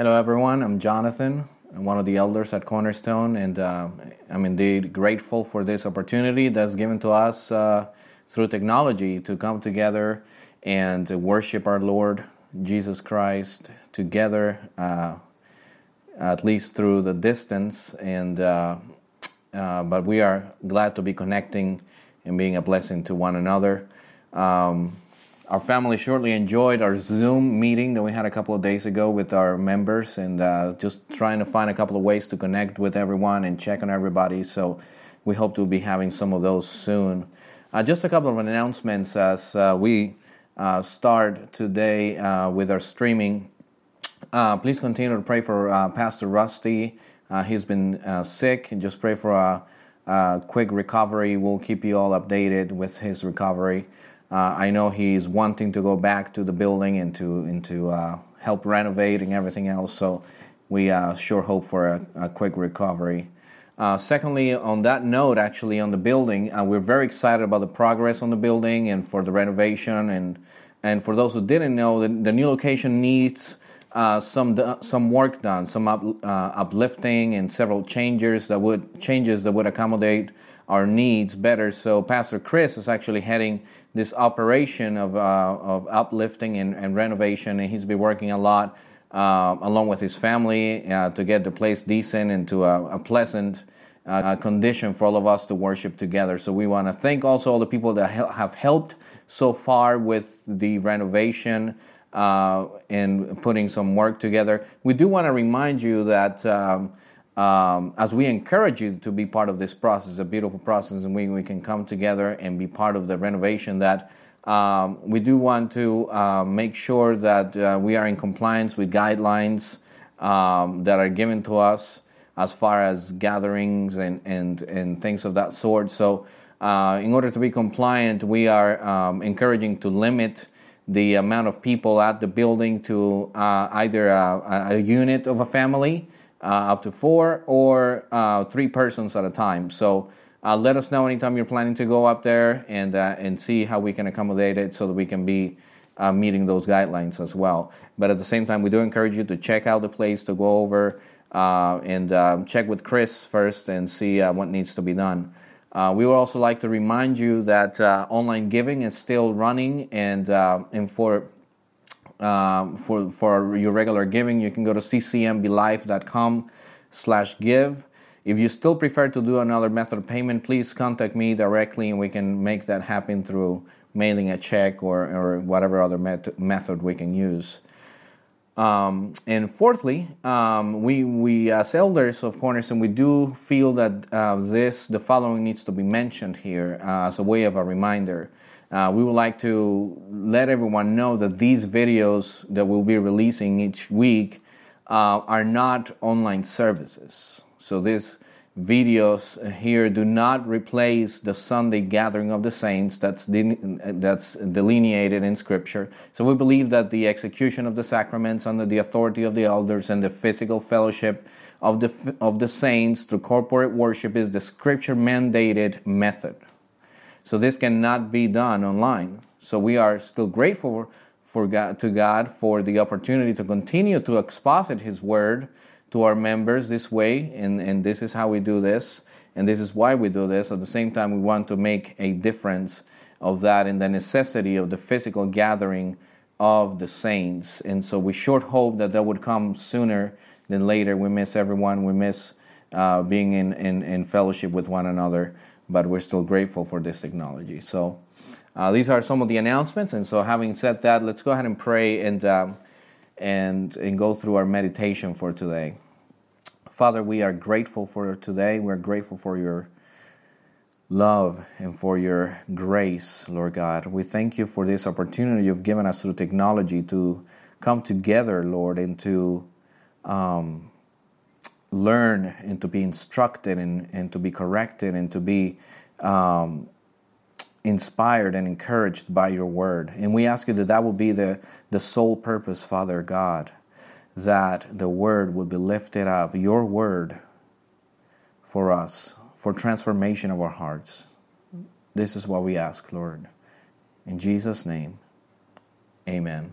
Hello, everyone. I'm Jonathan. I'm one of the elders at Cornerstone, and uh, I'm indeed grateful for this opportunity that's given to us uh, through technology to come together and worship our Lord Jesus Christ together, uh, at least through the distance. And uh, uh, but we are glad to be connecting and being a blessing to one another. Um, our family shortly enjoyed our Zoom meeting that we had a couple of days ago with our members, and uh, just trying to find a couple of ways to connect with everyone and check on everybody. So we hope to be having some of those soon. Uh, just a couple of announcements as uh, we uh, start today uh, with our streaming. Uh, please continue to pray for Pastor Rusty. he's been sick, and just pray for a, a quick recovery. We'll keep you all updated with his recovery. Uh, I know he's wanting to go back to the building and to, and to uh, help renovate and everything else. So we uh, sure hope for a, a quick recovery. Uh, secondly, on that note, actually on the building, uh, we're very excited about the progress on the building and for the renovation. And and for those who didn't know, the, the new location needs uh, some some work done, some up, uplifting and several changes that would changes that would accommodate our needs better. So Pastor Chris is actually heading this operation of, uh, of uplifting and, and, renovation, and he's been working a lot uh, along with his family uh, to get the place decent and to a, a pleasant uh, condition for all of us to worship together. So we want to thank also all the people that have helped so far with the renovation uh, and putting some work together. We do want to remind you that. Um, um, as we encourage you to be part of this process, a beautiful process, and we, we can come together and be part of the renovation, that um, we do want to uh, make sure that uh, we are in compliance with guidelines um, that are given to us as far as gatherings and, and, and things of that sort. So, uh, in order to be compliant, we are um, encouraging to limit the amount of people at the building to uh, either a, a unit of a family up to four or uh, three persons at a time. So uh, let us know anytime you're planning to go up there and uh, and see how we can accommodate it so that we can be uh, meeting those guidelines as well. But at the same time, we do encourage you to check out the place to go over uh, and check with Chris first and see what needs to be done. we would also like to remind you that online giving is still running, and and for um, for, for your regular giving, you can go to ccmblife.com slash give. If you still prefer to do another method of payment, please contact me directly and we can make that happen through mailing a check or, or whatever other met- method we can use. Um, and fourthly, um, we, we as elders of Cornerstone, we do feel that uh, this, the following needs to be mentioned here uh, as a way of a reminder. Uh, we would like to let everyone know that these videos that we'll be releasing each week uh, are not online services. So these videos here do not replace the Sunday gathering of the saints that's, de- that's delineated in Scripture. So we believe that the execution of the sacraments under the authority of the elders and the physical fellowship of the, of the saints through corporate worship is the Scripture mandated method. So this cannot be done online. So we are still grateful for God, to God for the opportunity to continue to exposit His Word to our members this way, and, and this is how we do this, and this is why we do this. At the same time, we want to make a difference of that in the necessity of the physical gathering of the saints. And so we short hope that that would come sooner than later. We miss everyone, we miss uh, being in, in, in fellowship with one another but we're still grateful for this technology. So uh, these are some of the announcements. And so, having said that, let's go ahead and pray and um, and and go through our meditation for today. Father, we are grateful for today. We're grateful for your love and for your grace, Lord God. We thank you for this opportunity you've given us through technology to come together, Lord, and to um, learn and to be instructed and, and to be corrected and to be um, inspired and encouraged by your word. And we ask you that that will be the, the sole purpose, Father God, that the word would be lifted up, your word for us, for transformation of our hearts. This is what we ask, Lord. In Jesus' name, amen.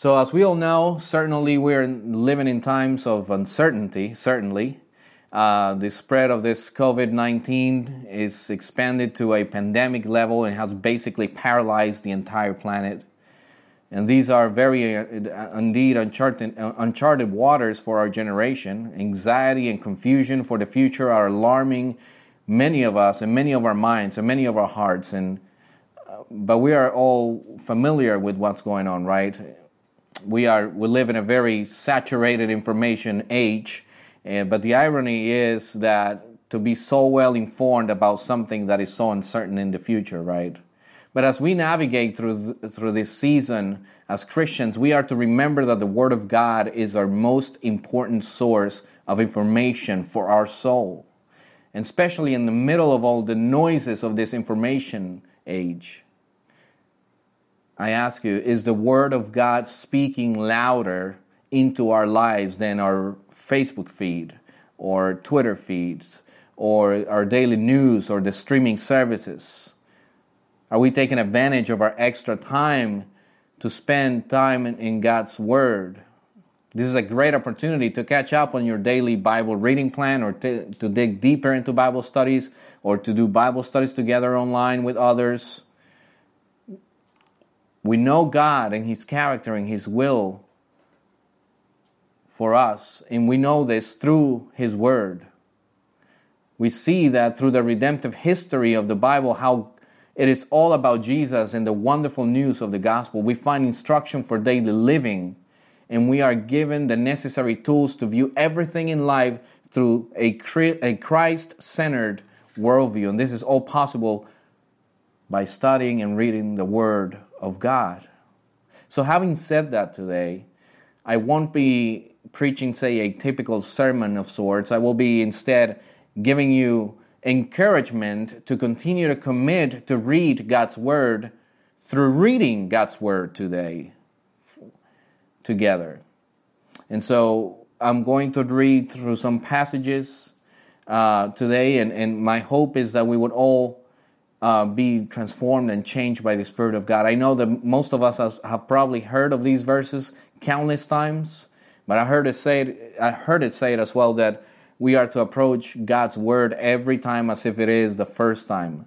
So, as we all know, certainly we're living in times of uncertainty, certainly. Uh, the spread of this COVID 19 is expanded to a pandemic level and has basically paralyzed the entire planet. And these are very, uh, indeed, uncharted, uh, uncharted waters for our generation. Anxiety and confusion for the future are alarming many of us and many of our minds and many of our hearts. And, uh, but we are all familiar with what's going on, right? We, are, we live in a very saturated information age. Uh, but the irony is that to be so well informed about something that is so uncertain in the future, right? But as we navigate through, through this season as Christians, we are to remember that the Word of God is our most important source of information for our soul. And especially in the middle of all the noises of this information age. I ask you, is the Word of God speaking louder into our lives than our Facebook feed or Twitter feeds or our daily news or the streaming services? Are we taking advantage of our extra time to spend time in God's Word? This is a great opportunity to catch up on your daily Bible reading plan or to, to dig deeper into Bible studies or to do Bible studies together online with others. We know God and His character and His will for us, and we know this through His Word. We see that through the redemptive history of the Bible, how it is all about Jesus and the wonderful news of the gospel. We find instruction for daily living, and we are given the necessary tools to view everything in life through a Christ centered worldview. And this is all possible by studying and reading the Word of God. So, having said that today, I won't be preaching, say, a typical sermon of sorts. I will be instead giving you encouragement to continue to commit to read God's Word through reading God's Word today together. And so I'm going to read through some passages uh, today, and, and my hope is that we would all uh, be transformed and changed by the Spirit of God. I know that most of us has, have probably heard of these verses countless times, but I heard it say I heard it say it as well that we are to approach God's Word every time as if it is the first time.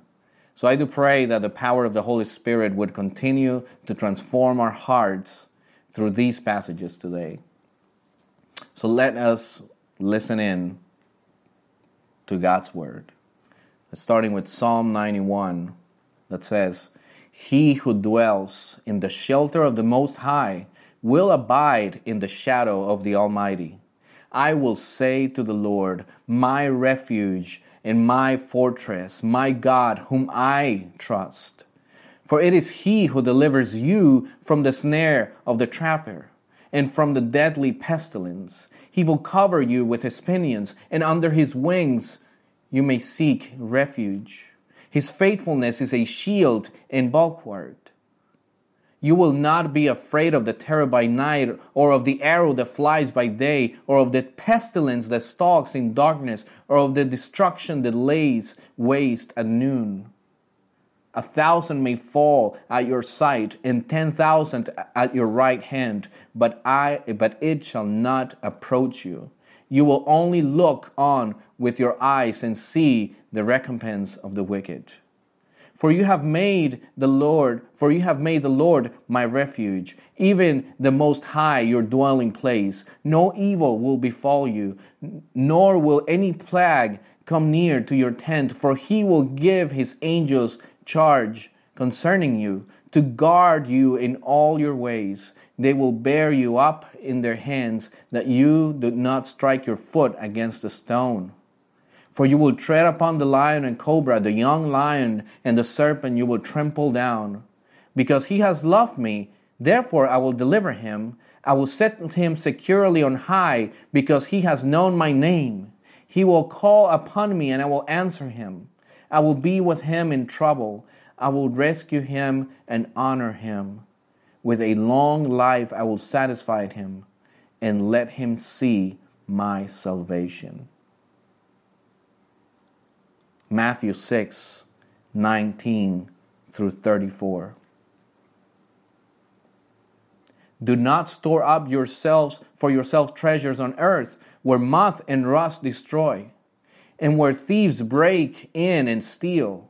So I do pray that the power of the Holy Spirit would continue to transform our hearts through these passages today. So let us listen in to God's Word. Starting with Psalm 91 that says, He who dwells in the shelter of the Most High will abide in the shadow of the Almighty. I will say to the Lord, my refuge and my fortress, my God, whom I trust. For it is He who delivers you from the snare of the trapper and from the deadly pestilence. He will cover you with His pinions, and under His wings you may seek refuge. His faithfulness is a shield and bulwark. You will not be afraid of the terror by night, or of the arrow that flies by day, or of the pestilence that stalks in darkness, or of the destruction that lays waste at noon. A thousand may fall at your sight, and ten thousand at your right hand, but I but it shall not approach you. You will only look on with your eyes and see the recompense of the wicked. For you have made the Lord, for you have made the Lord my refuge, even the Most High your dwelling place. No evil will befall you, nor will any plague come near to your tent, for he will give his angels charge concerning you to guard you in all your ways. They will bear you up in their hands, that you do not strike your foot against a stone. For you will tread upon the lion and cobra, the young lion and the serpent you will trample down. Because he has loved me, therefore I will deliver him. I will set him securely on high, because he has known my name. He will call upon me, and I will answer him. I will be with him in trouble. I will rescue him and honor him. With a long life I will satisfy him and let him see my salvation. Matthew 6 19 through 34. Do not store up yourselves for yourselves treasures on earth, where moth and rust destroy, and where thieves break in and steal.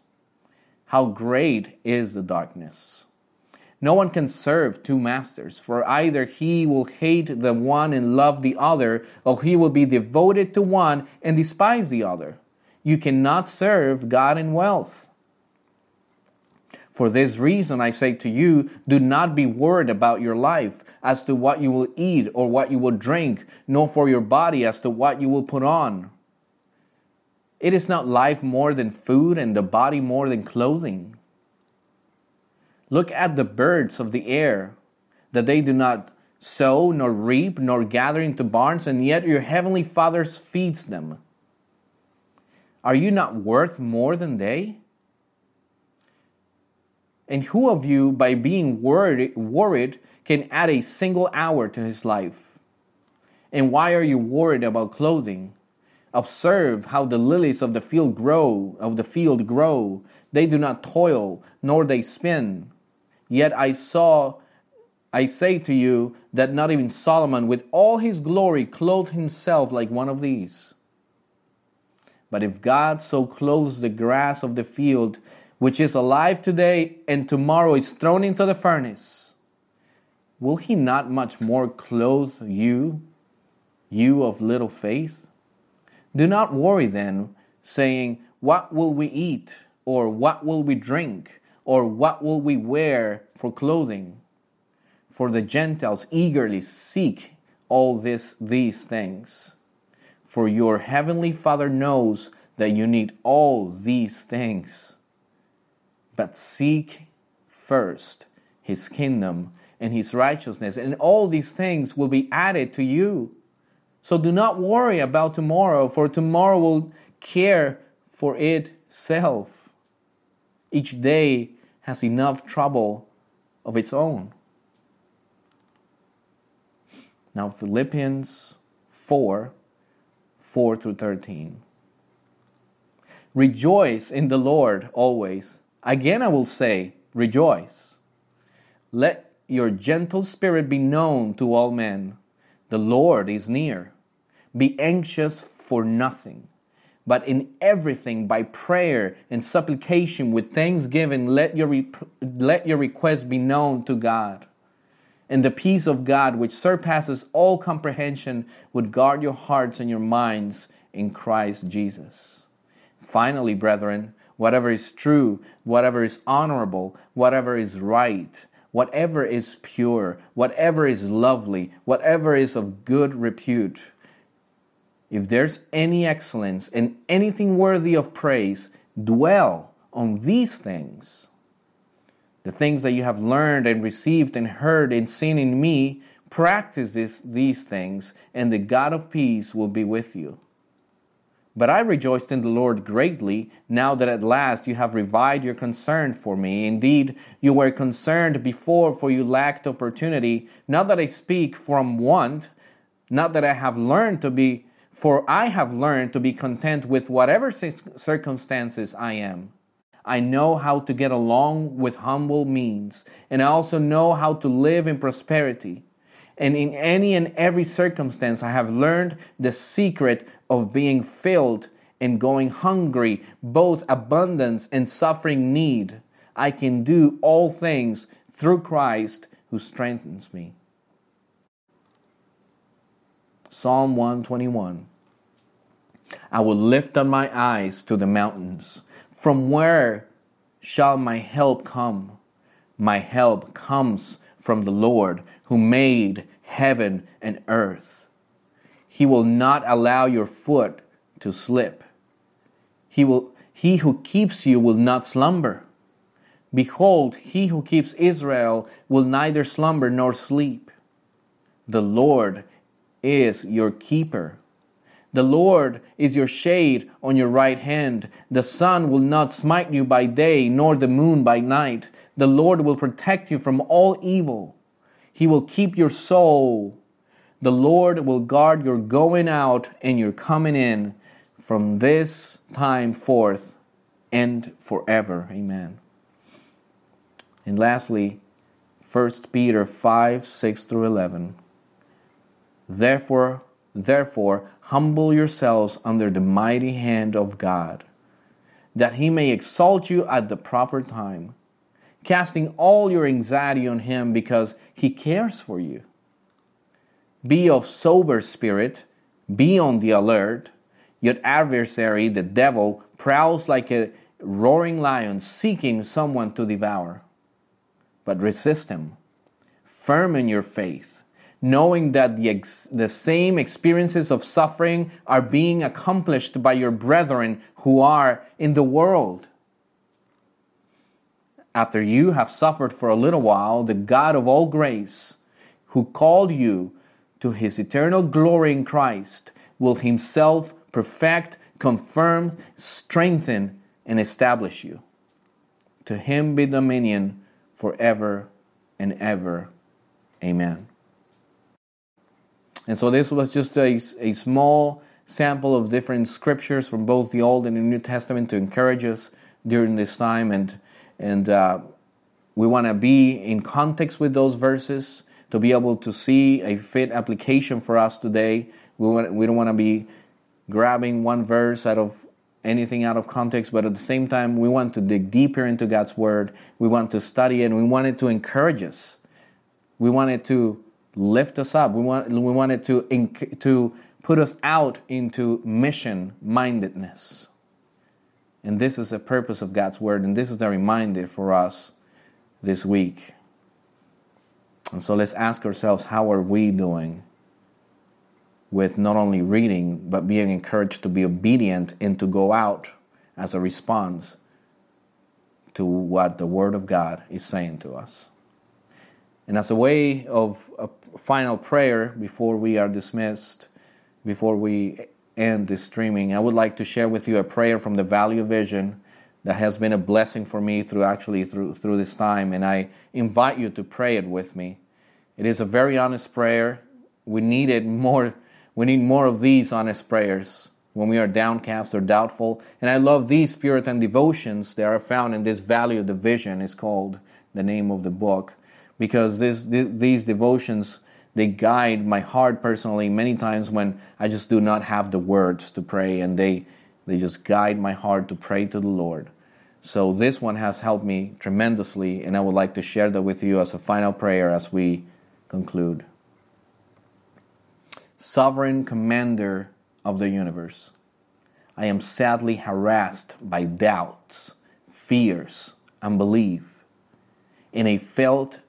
how great is the darkness? No one can serve two masters, for either he will hate the one and love the other, or he will be devoted to one and despise the other. You cannot serve God and wealth. For this reason, I say to you, do not be worried about your life as to what you will eat or what you will drink, nor for your body as to what you will put on. It is not life more than food and the body more than clothing. Look at the birds of the air, that they do not sow, nor reap, nor gather into barns, and yet your heavenly Father feeds them. Are you not worth more than they? And who of you, by being worried, can add a single hour to his life? And why are you worried about clothing? Observe how the lilies of the field grow, of the field grow. They do not toil, nor they spin. Yet I saw, I say to you, that not even Solomon, with all his glory, clothed himself like one of these. But if God so clothes the grass of the field, which is alive today and tomorrow is thrown into the furnace, will he not much more clothe you, you of little faith? Do not worry then, saying, What will we eat? Or what will we drink? Or what will we wear for clothing? For the Gentiles eagerly seek all this, these things. For your heavenly Father knows that you need all these things. But seek first his kingdom and his righteousness, and all these things will be added to you. So do not worry about tomorrow, for tomorrow will care for itself. Each day has enough trouble of its own. Now, Philippians 4 4 through 13. Rejoice in the Lord always. Again, I will say, rejoice. Let your gentle spirit be known to all men. The Lord is near. Be anxious for nothing, but in everything by prayer and supplication with thanksgiving, let your, re- let your requests be known to God. And the peace of God, which surpasses all comprehension, would guard your hearts and your minds in Christ Jesus. Finally, brethren, whatever is true, whatever is honorable, whatever is right, whatever is pure, whatever is lovely, whatever is of good repute, if there's any excellence and anything worthy of praise, dwell on these things. The things that you have learned and received and heard and seen in me, practice these things, and the God of peace will be with you. But I rejoiced in the Lord greatly now that at last you have revived your concern for me. Indeed, you were concerned before, for you lacked opportunity. Not that I speak from want, not that I have learned to be, for I have learned to be content with whatever circumstances I am. I know how to get along with humble means, and I also know how to live in prosperity. And in any and every circumstance, I have learned the secret of being filled and going hungry, both abundance and suffering need. I can do all things through Christ who strengthens me. Psalm 121 I will lift up my eyes to the mountains. From where shall my help come? My help comes from the Lord who made heaven and earth. He will not allow your foot to slip. He, will, he who keeps you will not slumber. Behold, he who keeps Israel will neither slumber nor sleep. The Lord is your keeper. The Lord is your shade on your right hand. The sun will not smite you by day, nor the moon by night. The Lord will protect you from all evil. He will keep your soul. The Lord will guard your going out and your coming in from this time forth and forever. Amen. And lastly, 1 Peter 5 6 through 11. Therefore, therefore, humble yourselves under the mighty hand of God, that he may exalt you at the proper time, casting all your anxiety on him because he cares for you. Be of sober spirit, be on the alert. Your adversary, the devil, prowls like a roaring lion seeking someone to devour. But resist him, firm in your faith, knowing that the, ex- the same experiences of suffering are being accomplished by your brethren who are in the world. After you have suffered for a little while, the God of all grace, who called you to his eternal glory in Christ, will himself perfect, confirm, strengthen, and establish you. To him be dominion forever and ever. Amen. And so this was just a, a small sample of different scriptures from both the Old and the New Testament to encourage us during this time. And, and uh, we want to be in context with those verses to be able to see a fit application for us today. We, want, we don't want to be grabbing one verse out of anything out of context, but at the same time, we want to dig deeper into God's Word. We want to study it, and we want it to encourage us. We want it to lift us up. We want, we want it to, to put us out into mission mindedness. And this is the purpose of God's Word, and this is the reminder for us this week. And so let's ask ourselves how are we doing with not only reading, but being encouraged to be obedient and to go out as a response to what the Word of God is saying to us. And as a way of a final prayer before we are dismissed, before we end this streaming, I would like to share with you a prayer from the Valley Vision that has been a blessing for me through actually through, through this time. And I invite you to pray it with me. It is a very honest prayer. We need it more. We need more of these honest prayers when we are downcast or doubtful. And I love these Puritan devotions that are found in this Valley of the Vision, is called the name of the book, because this, these devotions they guide my heart personally many times when I just do not have the words to pray, and they they just guide my heart to pray to the Lord. So this one has helped me tremendously, and I would like to share that with you as a final prayer as we conclude. Sovereign Commander of the universe, I am sadly harassed by doubts, fears, and unbelief, in a felt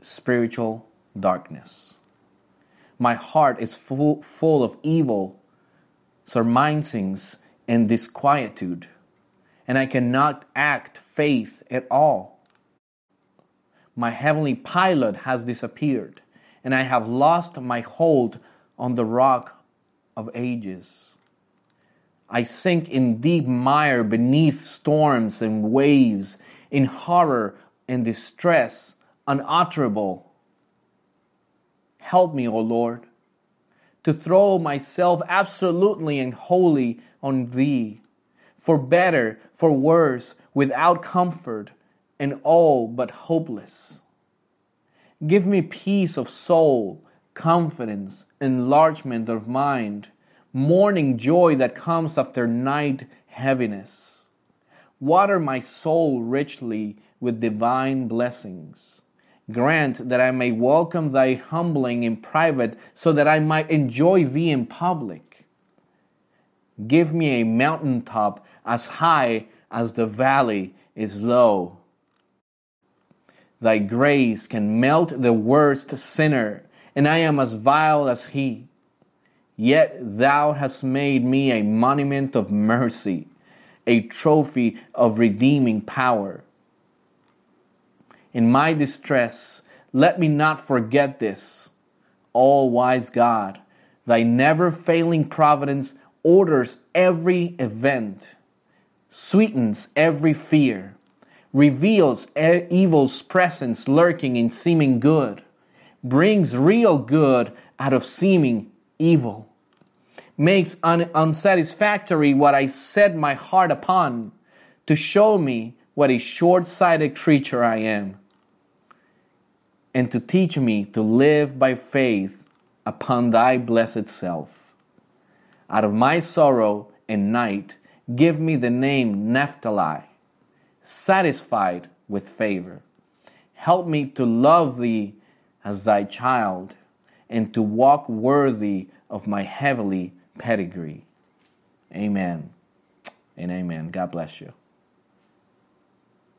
spiritual darkness. My heart is full, full of evil surmisings and disquietude, and I cannot act faith at all. My heavenly pilot has disappeared, and I have lost my hold on the rock of ages. I sink in deep mire beneath storms and waves, in horror and distress unutterable. Help me, O Lord, to throw myself absolutely and wholly on thee, for better, for worse, without comfort, and all but hopeless. Give me peace of soul, confidence, enlargement of mind, morning joy that comes after night heaviness. Water my soul richly with divine blessings. Grant that I may welcome thy humbling in private so that I might enjoy thee in public. Give me a mountaintop as high as the valley is low. Thy grace can melt the worst sinner, and I am as vile as he. Yet thou hast made me a monument of mercy, a trophy of redeeming power. In my distress, let me not forget this. all wise God, thy never failing providence orders every event, sweetens every fear, reveals evil's presence lurking in seeming good, brings real good out of seeming evil, makes un- unsatisfactory what I set my heart upon, to show me what a short sighted creature I am, and to teach me to live by faith upon thy blessed self. Out of my sorrow and night, give me the name Naphtali, satisfied with favor. Help me to love thee as thy child and to walk worthy of my heavenly pedigree. Amen and amen. God bless you.